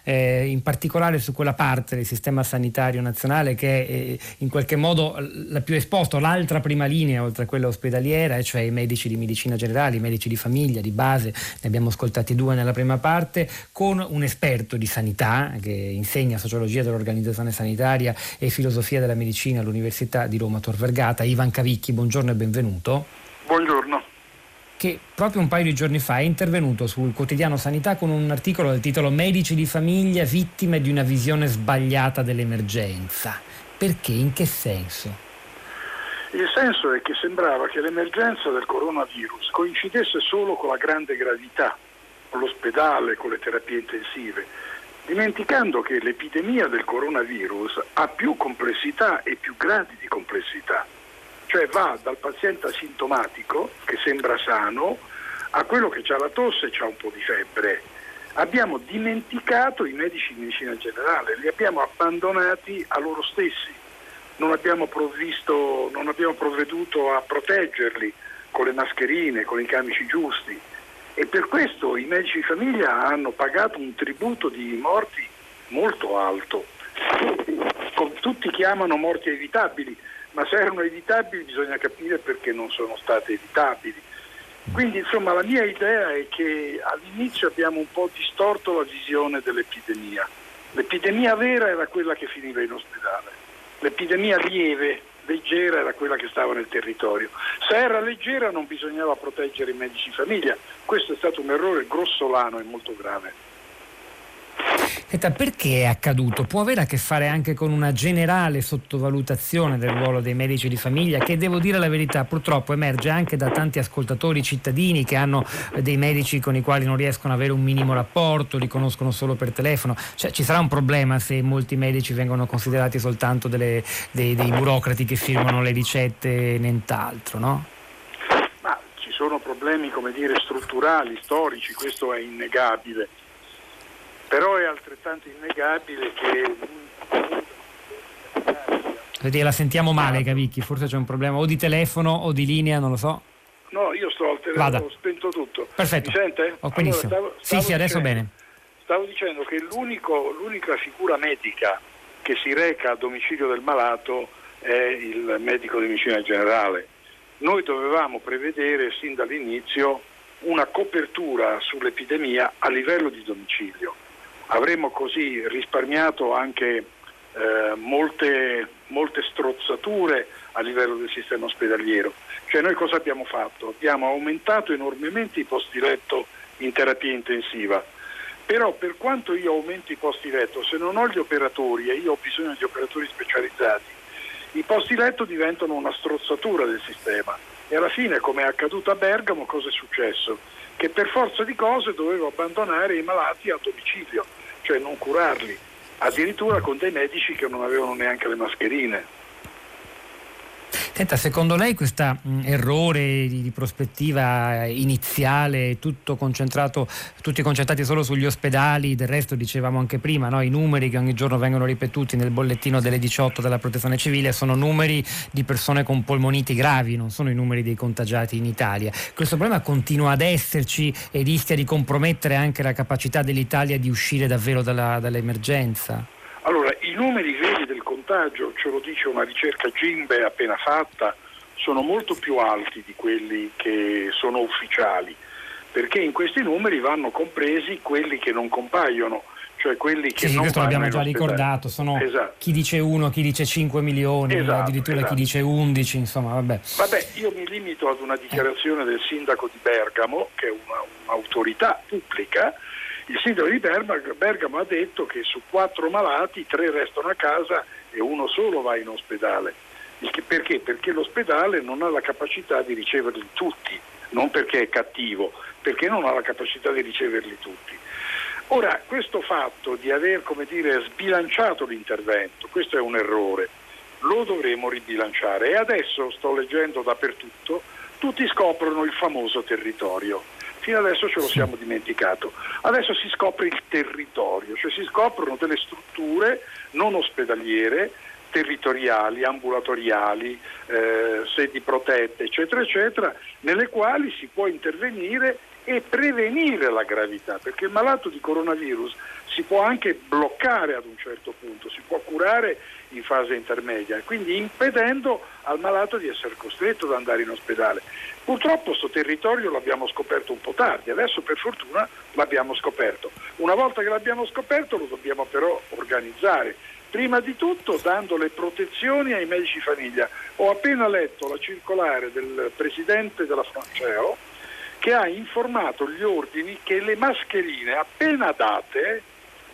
eh, in particolare su quella parte del sistema sanitario nazionale che è eh, in qualche modo la più esposta, l'altra prima linea oltre a quella ospedaliera, cioè i medici di medicina generale, i medici di famiglia, di base, ne abbiamo ascoltati due nella prima parte, con un esperto di sanità che insegna sociologia dell'organizzazione sanitaria e filosofia della medicina all'Università di Roma Tor Vergata, Ivan Cavicchi, buongiorno e benvenuto. Buongiorno. Che proprio un paio di giorni fa è intervenuto sul quotidiano Sanità con un articolo dal titolo Medici di famiglia vittime di una visione sbagliata dell'emergenza. Perché? In che senso? Il senso è che sembrava che l'emergenza del coronavirus coincidesse solo con la grande gravità, con l'ospedale, con le terapie intensive, dimenticando che l'epidemia del coronavirus ha più complessità e più gradi di complessità, cioè va dal paziente asintomatico, che sembra sano, a quello che ha la tosse e ha un po' di febbre. Abbiamo dimenticato i medici di medicina generale, li abbiamo abbandonati a loro stessi non abbiamo, non abbiamo provveduto a proteggerli con le mascherine, con i camici giusti e per questo i medici di famiglia hanno pagato un tributo di morti molto alto. Tutti chiamano morti evitabili, ma se erano evitabili bisogna capire perché non sono state evitabili. Quindi insomma la mia idea è che all'inizio abbiamo un po' distorto la visione dell'epidemia. L'epidemia vera era quella che finiva in ospedale, l'epidemia lieve, leggera era quella che stava nel territorio. Se era leggera non bisognava proteggere i medici di famiglia, questo è stato un errore grossolano e molto grave. Senta, perché è accaduto? Può avere a che fare anche con una generale sottovalutazione del ruolo dei medici di famiglia che devo dire la verità purtroppo emerge anche da tanti ascoltatori cittadini che hanno dei medici con i quali non riescono ad avere un minimo rapporto, li conoscono solo per telefono. Cioè, ci sarà un problema se molti medici vengono considerati soltanto delle, dei, dei burocrati che firmano le ricette e nient'altro, no? Sono problemi, dire, strutturali, storici, questo è innegabile però è altrettanto innegabile che la sentiamo male Cavicchi, forse c'è un problema o di telefono o di linea, non lo so. No, io sto al telefono, ho spento tutto. Perfetto. Mi sente? Oh, benissimo. Allora, stavo, stavo sì, sì, adesso dicendo, bene. Stavo dicendo che l'unica figura medica che si reca a domicilio del malato è il medico di medicina generale. Noi dovevamo prevedere sin dall'inizio una copertura sull'epidemia a livello di domicilio avremmo così risparmiato anche eh, molte, molte strozzature a livello del sistema ospedaliero. Cioè noi cosa abbiamo fatto? Abbiamo aumentato enormemente i posti letto in terapia intensiva, però per quanto io aumento i posti letto, se non ho gli operatori e io ho bisogno di operatori specializzati, i posti letto diventano una strozzatura del sistema e alla fine, come è accaduto a Bergamo, cosa è successo? Che per forza di cose dovevo abbandonare i malati a domicilio cioè non curarli, addirittura con dei medici che non avevano neanche le mascherine. Senta, secondo lei questo errore di, di, prospettiva iniziale, tutto concentrato, tutti concentrati solo sugli ospedali, del resto dicevamo anche prima, no? i numeri che ogni giorno vengono ripetuti nel bollettino delle 18 della protezione civile sono numeri di persone con polmoniti gravi, non sono i numeri dei contagiati in Italia. Questo problema continua ad esserci e rischia di compromettere anche la capacità dell'Italia di uscire davvero dalla, dall'emergenza? Allora, i numeri veri contagio, ce lo dice una ricerca Gimbe appena fatta, sono molto più alti di quelli che sono ufficiali, perché in questi numeri vanno compresi quelli che non compaiono, cioè quelli che sì, non questo l'abbiamo già ricordato, sono esatto. chi dice 1, chi dice 5 milioni, esatto, addirittura esatto. chi dice 11, insomma, vabbè. Vabbè, io mi limito ad una dichiarazione del sindaco di Bergamo, che è una, un'autorità pubblica, il sindaco di Bergamo ha detto che su quattro malati tre restano a casa e uno solo va in ospedale. Perché? Perché l'ospedale non ha la capacità di riceverli tutti, non perché è cattivo, perché non ha la capacità di riceverli tutti. Ora, questo fatto di aver dire, sbilanciato l'intervento, questo è un errore, lo dovremo ribilanciare e adesso sto leggendo dappertutto, tutti scoprono il famoso territorio. Fino adesso ce lo siamo dimenticato. Adesso si scopre il territorio, cioè si scoprono delle strutture non ospedaliere, territoriali, ambulatoriali, eh, sedi protette, eccetera, eccetera, nelle quali si può intervenire e prevenire la gravità, perché il malato di coronavirus si può anche bloccare ad un certo punto, si può curare in fase intermedia, quindi impedendo al malato di essere costretto ad andare in ospedale. Purtroppo questo territorio l'abbiamo scoperto un po' tardi, adesso per fortuna l'abbiamo scoperto. Una volta che l'abbiamo scoperto lo dobbiamo però organizzare, prima di tutto dando le protezioni ai medici famiglia. Ho appena letto la circolare del presidente della Franceo che ha informato gli ordini che le mascherine appena date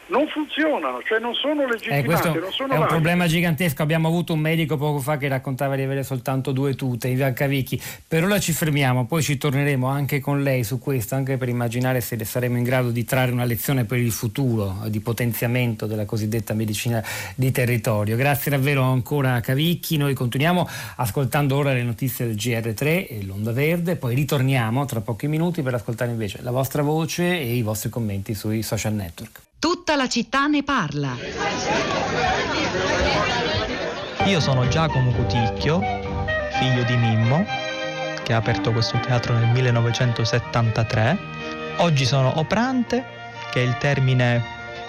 non funzionano, cioè non sono legittimate. Eh, questo non sono è un valide. problema gigantesco. Abbiamo avuto un medico poco fa che raccontava di avere soltanto due tute, in Cavicchi. Per ora ci fermiamo, poi ci torneremo anche con lei su questo, anche per immaginare se saremo in grado di trarre una lezione per il futuro di potenziamento della cosiddetta medicina di territorio. Grazie davvero ancora Cavicchi. Noi continuiamo ascoltando ora le notizie del GR3 e l'Onda Verde, poi ritorniamo tra pochi minuti per ascoltare invece la vostra voce e i vostri commenti sui social network. Tutta la città ne parla. Io sono Giacomo Cuticchio, figlio di Mimmo, che ha aperto questo teatro nel 1973. Oggi sono oprante, che è il termine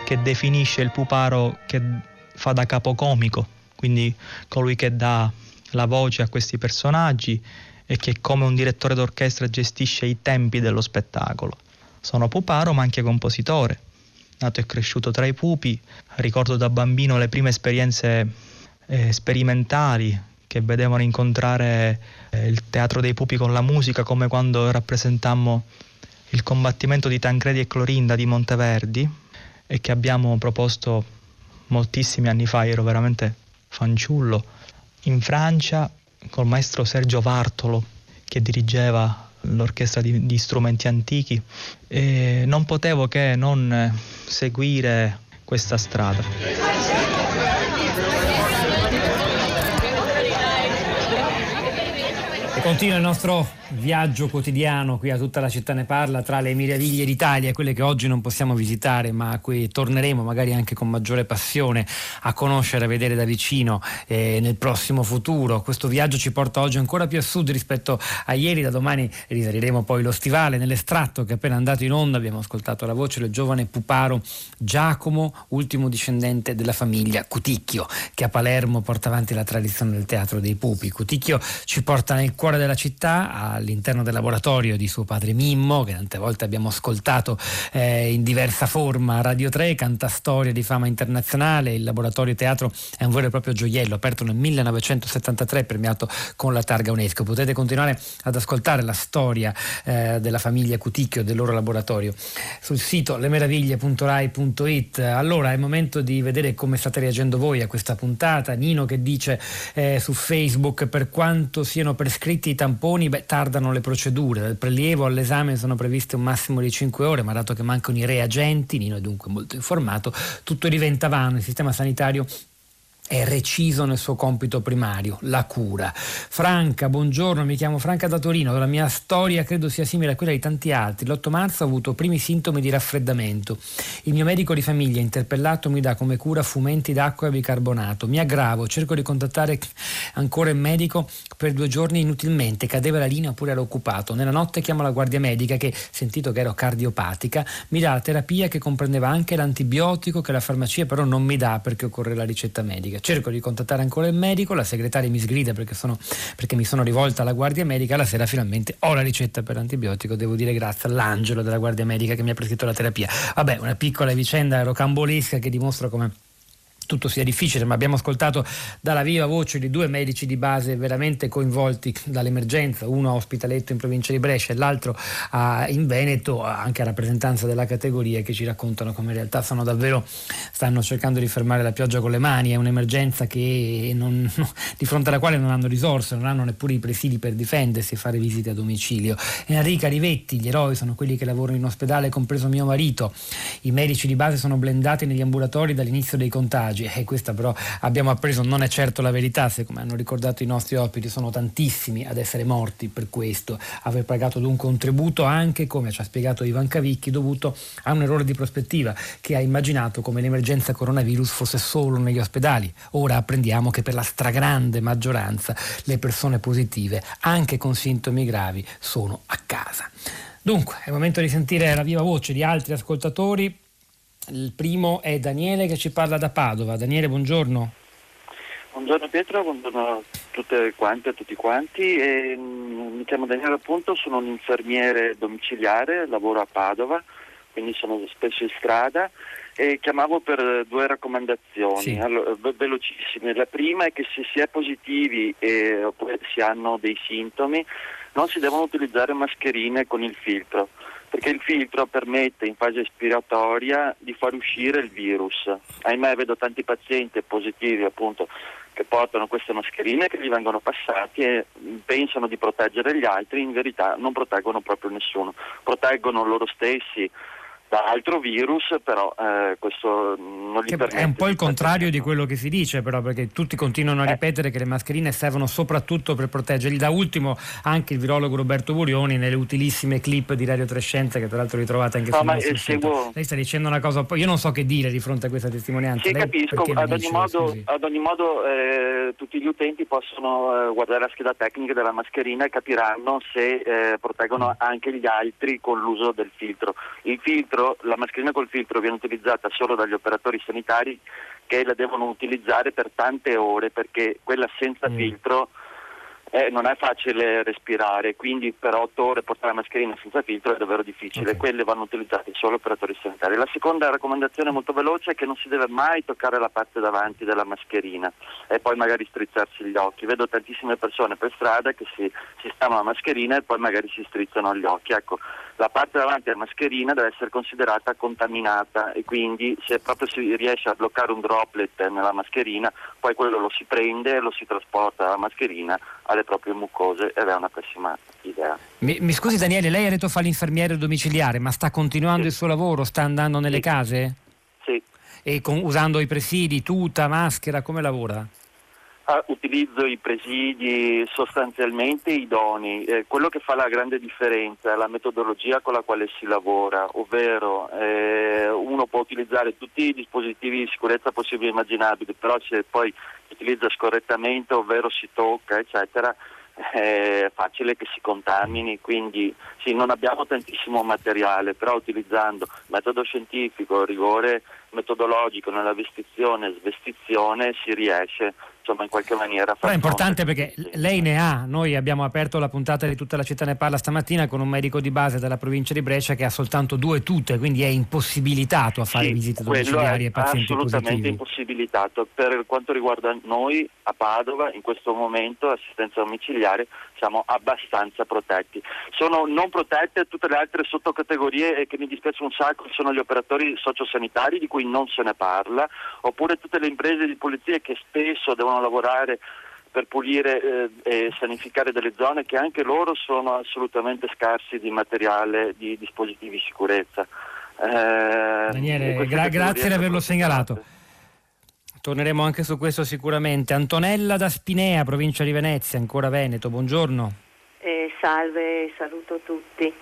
che definisce il puparo che fa da capocomico, quindi colui che dà la voce a questi personaggi e che come un direttore d'orchestra gestisce i tempi dello spettacolo. Sono puparo ma anche compositore. Nato e cresciuto tra i pupi, ricordo da bambino le prime esperienze eh, sperimentali che vedevano incontrare eh, il teatro dei pupi con la musica, come quando rappresentammo il combattimento di Tancredi e Clorinda di Monteverdi e che abbiamo proposto moltissimi anni fa, ero veramente fanciullo, in Francia col maestro Sergio Vartolo che dirigeva l'orchestra di, di strumenti antichi e non potevo che non seguire questa strada. Continua il nostro viaggio quotidiano qui a tutta la città ne parla tra le meraviglie d'Italia, quelle che oggi non possiamo visitare ma a cui torneremo magari anche con maggiore passione a conoscere, a vedere da vicino eh, nel prossimo futuro. Questo viaggio ci porta oggi ancora più a sud rispetto a ieri, da domani risaliremo poi lo stivale. Nell'estratto che è appena andato in onda abbiamo ascoltato la voce del giovane puparo Giacomo, ultimo discendente della famiglia Cuticchio, che a Palermo porta avanti la tradizione del teatro dei pupi. Cuticchio ci porta nel cuore della città, all'interno del laboratorio di suo padre Mimmo, che tante volte abbiamo ascoltato eh, in diversa forma Radio 3, canta storia di fama internazionale. Il laboratorio teatro è un vero e proprio gioiello, aperto nel 1973, premiato con la targa UNESCO. Potete continuare ad ascoltare la storia eh, della famiglia Cuticchio, del loro laboratorio, sul sito lemeraviglie.rai.it. Allora è momento di vedere come state reagendo voi a questa puntata. Nino che dice eh, su Facebook per quanto siano prescritti i tamponi, beh, tardano le procedure. Dal prelievo all'esame sono previste un massimo di 5 ore, ma dato che mancano i reagenti, Nino è dunque molto informato, tutto diventa vano. Il sistema sanitario è reciso nel suo compito primario, la cura. Franca, buongiorno, mi chiamo Franca da Torino, la mia storia credo sia simile a quella di tanti altri. L'8 marzo ho avuto primi sintomi di raffreddamento. Il mio medico di famiglia interpellato mi dà come cura fumenti d'acqua e bicarbonato. Mi aggravo, cerco di contattare ancora il medico per due giorni inutilmente, cadeva la linea oppure era occupato. Nella notte chiamo la guardia medica che, sentito che ero cardiopatica, mi dà la terapia che comprendeva anche l'antibiotico che la farmacia però non mi dà perché occorre la ricetta medica cerco di contattare ancora il medico, la segretaria mi sgrida perché, sono, perché mi sono rivolta alla guardia medica, la sera finalmente ho la ricetta per l'antibiotico, devo dire grazie all'angelo della guardia medica che mi ha prescritto la terapia. Vabbè, una piccola vicenda rocambolesca che dimostra come tutto sia difficile, ma abbiamo ascoltato dalla viva voce di due medici di base veramente coinvolti dall'emergenza, uno a Ospitaletto in provincia di Brescia e l'altro a, in Veneto, anche a rappresentanza della categoria, che ci raccontano come in realtà sono davvero, stanno cercando di fermare la pioggia con le mani, è un'emergenza non, di fronte alla quale non hanno risorse, non hanno neppure i presidi per difendersi e fare visite a domicilio. Enrica Rivetti, gli eroi sono quelli che lavorano in ospedale, compreso mio marito, i medici di base sono blendati negli ambulatori dall'inizio dei contagi oggi e questa però abbiamo appreso non è certo la verità, se come hanno ricordato i nostri ospiti sono tantissimi ad essere morti per questo, aver pagato ad un contributo anche, come ci ha spiegato Ivan Cavicchi, dovuto a un errore di prospettiva che ha immaginato come l'emergenza coronavirus fosse solo negli ospedali. Ora apprendiamo che per la stragrande maggioranza le persone positive, anche con sintomi gravi, sono a casa. Dunque, è il momento di sentire la viva voce di altri ascoltatori il primo è Daniele che ci parla da Padova. Daniele, buongiorno. Buongiorno Pietro, buongiorno a tutte quante e a tutti quanti. E, mm, mi chiamo Daniele appunto, sono un infermiere domiciliare, lavoro a Padova, quindi sono spesso in strada e chiamavo per due raccomandazioni sì. allora, velocissime. La prima è che se si è positivi e, oppure si hanno dei sintomi non si devono utilizzare mascherine con il filtro perché il filtro permette in fase ispiratoria di far uscire il virus. Ahimè vedo tanti pazienti positivi appunto che portano queste mascherine che gli vengono passati e pensano di proteggere gli altri, in verità non proteggono proprio nessuno, proteggono loro stessi da altro virus, però eh, questo non gli che permette. È un po' il contrario di quello che si dice, però, perché tutti continuano a eh. ripetere che le mascherine servono soprattutto per proteggerli. Da ultimo anche il virologo Roberto Burioni nelle utilissime clip di Radio Trescenza, che tra l'altro ritrovate anche no, sul nostro seguo... Lei sta dicendo una cosa, io non so che dire di fronte a questa testimonianza. Sì, Lei capisco, ad ogni, modo, ad ogni, modo, eh, tutti gli utenti possono eh, guardare la scheda tecnica della mascherina e capiranno se eh, proteggono mm. anche gli altri con l'uso del filtro. Il filtro filtro, la mascherina col filtro viene utilizzata solo dagli operatori sanitari che la devono utilizzare per tante ore perché quella senza mm. filtro eh, non è facile respirare, quindi per otto ore portare la mascherina senza filtro è davvero difficile, okay. quelle vanno utilizzate solo operatori sanitari. La seconda raccomandazione molto veloce è che non si deve mai toccare la parte davanti della mascherina e poi magari strizzarsi gli occhi. Vedo tantissime persone per strada che si, si stavano la mascherina e poi magari si strizzano gli occhi. Ecco, la parte davanti della mascherina deve essere considerata contaminata e quindi se proprio si riesce a bloccare un droplet nella mascherina, poi quello lo si prende e lo si trasporta dalla mascherina alle proprie mucose ed è una pessima idea. Mi, mi scusi Daniele, lei ha detto fa l'infermiere domiciliare, ma sta continuando sì. il suo lavoro? Sta andando nelle sì. case? Sì. E con, usando i presidi, tuta, maschera, come lavora? Utilizzo i presidi sostanzialmente idonei. Eh, quello che fa la grande differenza è la metodologia con la quale si lavora, ovvero eh, uno può utilizzare tutti i dispositivi di sicurezza possibili e immaginabili, però se poi utilizza scorrettamente, ovvero si tocca, eccetera, è facile che si contamini, quindi sì, non abbiamo tantissimo materiale, però utilizzando metodo scientifico, rigore metodologico nella vestizione e svestizione si riesce insomma in qualche maniera Però è importante perché lei ne ha, noi abbiamo aperto la puntata di tutta la città ne parla stamattina con un medico di base della provincia di Brescia che ha soltanto due tute, quindi è impossibilitato a fare sì, visite domiciliari ai pazienti assolutamente positivi. impossibilitato. Per quanto riguarda noi a Padova in questo momento assistenza domiciliare siamo abbastanza protetti. Sono non protette tutte le altre sottocategorie e che mi dispiace un sacco sono gli operatori sociosanitari di cui non se ne parla, oppure tutte le imprese di polizia che spesso devono lavorare per pulire eh, e sanificare delle zone che anche loro sono assolutamente scarsi di materiale, di dispositivi di sicurezza. Eh, Daniele, gra- grazie di averlo segnalato. Torneremo anche su questo sicuramente. Antonella da Spinea, provincia di Venezia, ancora Veneto, buongiorno. Eh, salve, saluto tutti.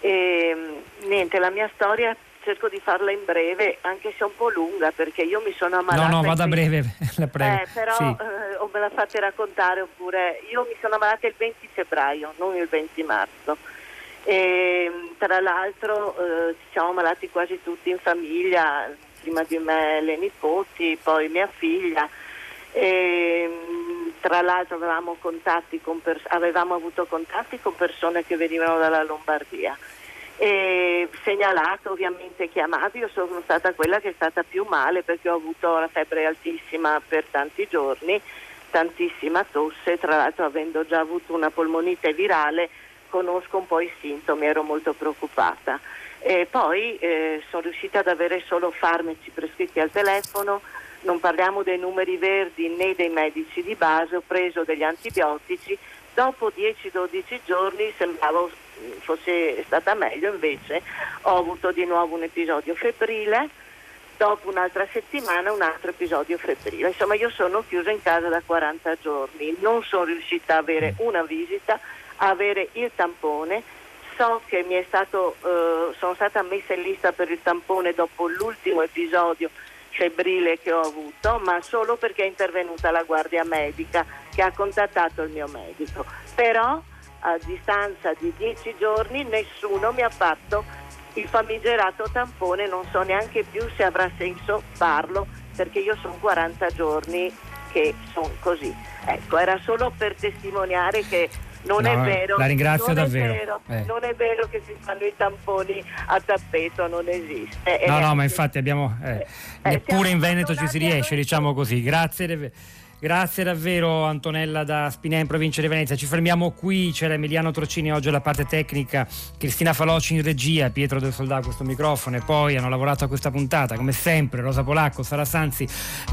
Eh, niente, la mia storia cerco di farla in breve, anche se è un po' lunga, perché io mi sono ammalata. No, no, vada breve, la prego. Eh, però sì. eh, o me la fate raccontare oppure io mi sono ammalata il 20 febbraio, non il 20 marzo. E, tra l'altro eh, ci siamo ammalati quasi tutti in famiglia, prima di me le nipoti, poi mia figlia. E, tra l'altro avevamo, avevamo avuto contatti con persone che venivano dalla Lombardia e segnalato ovviamente chiamato, io sono stata quella che è stata più male perché ho avuto la febbre altissima per tanti giorni, tantissima tosse, tra l'altro avendo già avuto una polmonite virale conosco un po' i sintomi, ero molto preoccupata. E poi eh, sono riuscita ad avere solo farmaci prescritti al telefono, non parliamo dei numeri verdi né dei medici di base, ho preso degli antibiotici, dopo 10-12 giorni sembravo fosse stata meglio, invece ho avuto di nuovo un episodio febbrile, dopo un'altra settimana un altro episodio febbrile. Insomma io sono chiusa in casa da 40 giorni, non sono riuscita a avere una visita, a avere il tampone, so che stato, eh, sono stata messa in lista per il tampone dopo l'ultimo episodio febbrile che ho avuto, ma solo perché è intervenuta la guardia medica che ha contattato il mio medico. Però a distanza di dieci giorni nessuno mi ha fatto il famigerato tampone, non so neanche più se avrà senso farlo perché io sono 40 giorni che sono così. Ecco, era solo per testimoniare che non no, è vero. La ringrazio non davvero. È vero, eh. Non è vero che si fanno i tamponi a tappeto, non esiste. No, no, ma infatti abbiamo. Eh, eh, neppure in Veneto ci si riesce, diciamo così. Grazie. Grazie davvero Antonella da Spinè in provincia di Venezia. Ci fermiamo qui, c'era Emiliano Trocini oggi alla parte tecnica, Cristina Faloci in regia, Pietro Del Soldato a questo microfono e poi hanno lavorato a questa puntata, come sempre, Rosa Polacco, Sara Sanzi,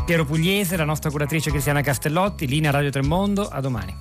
Piero Pugliese, la nostra curatrice Cristiana Castellotti, linea Radio Tremondo, a domani.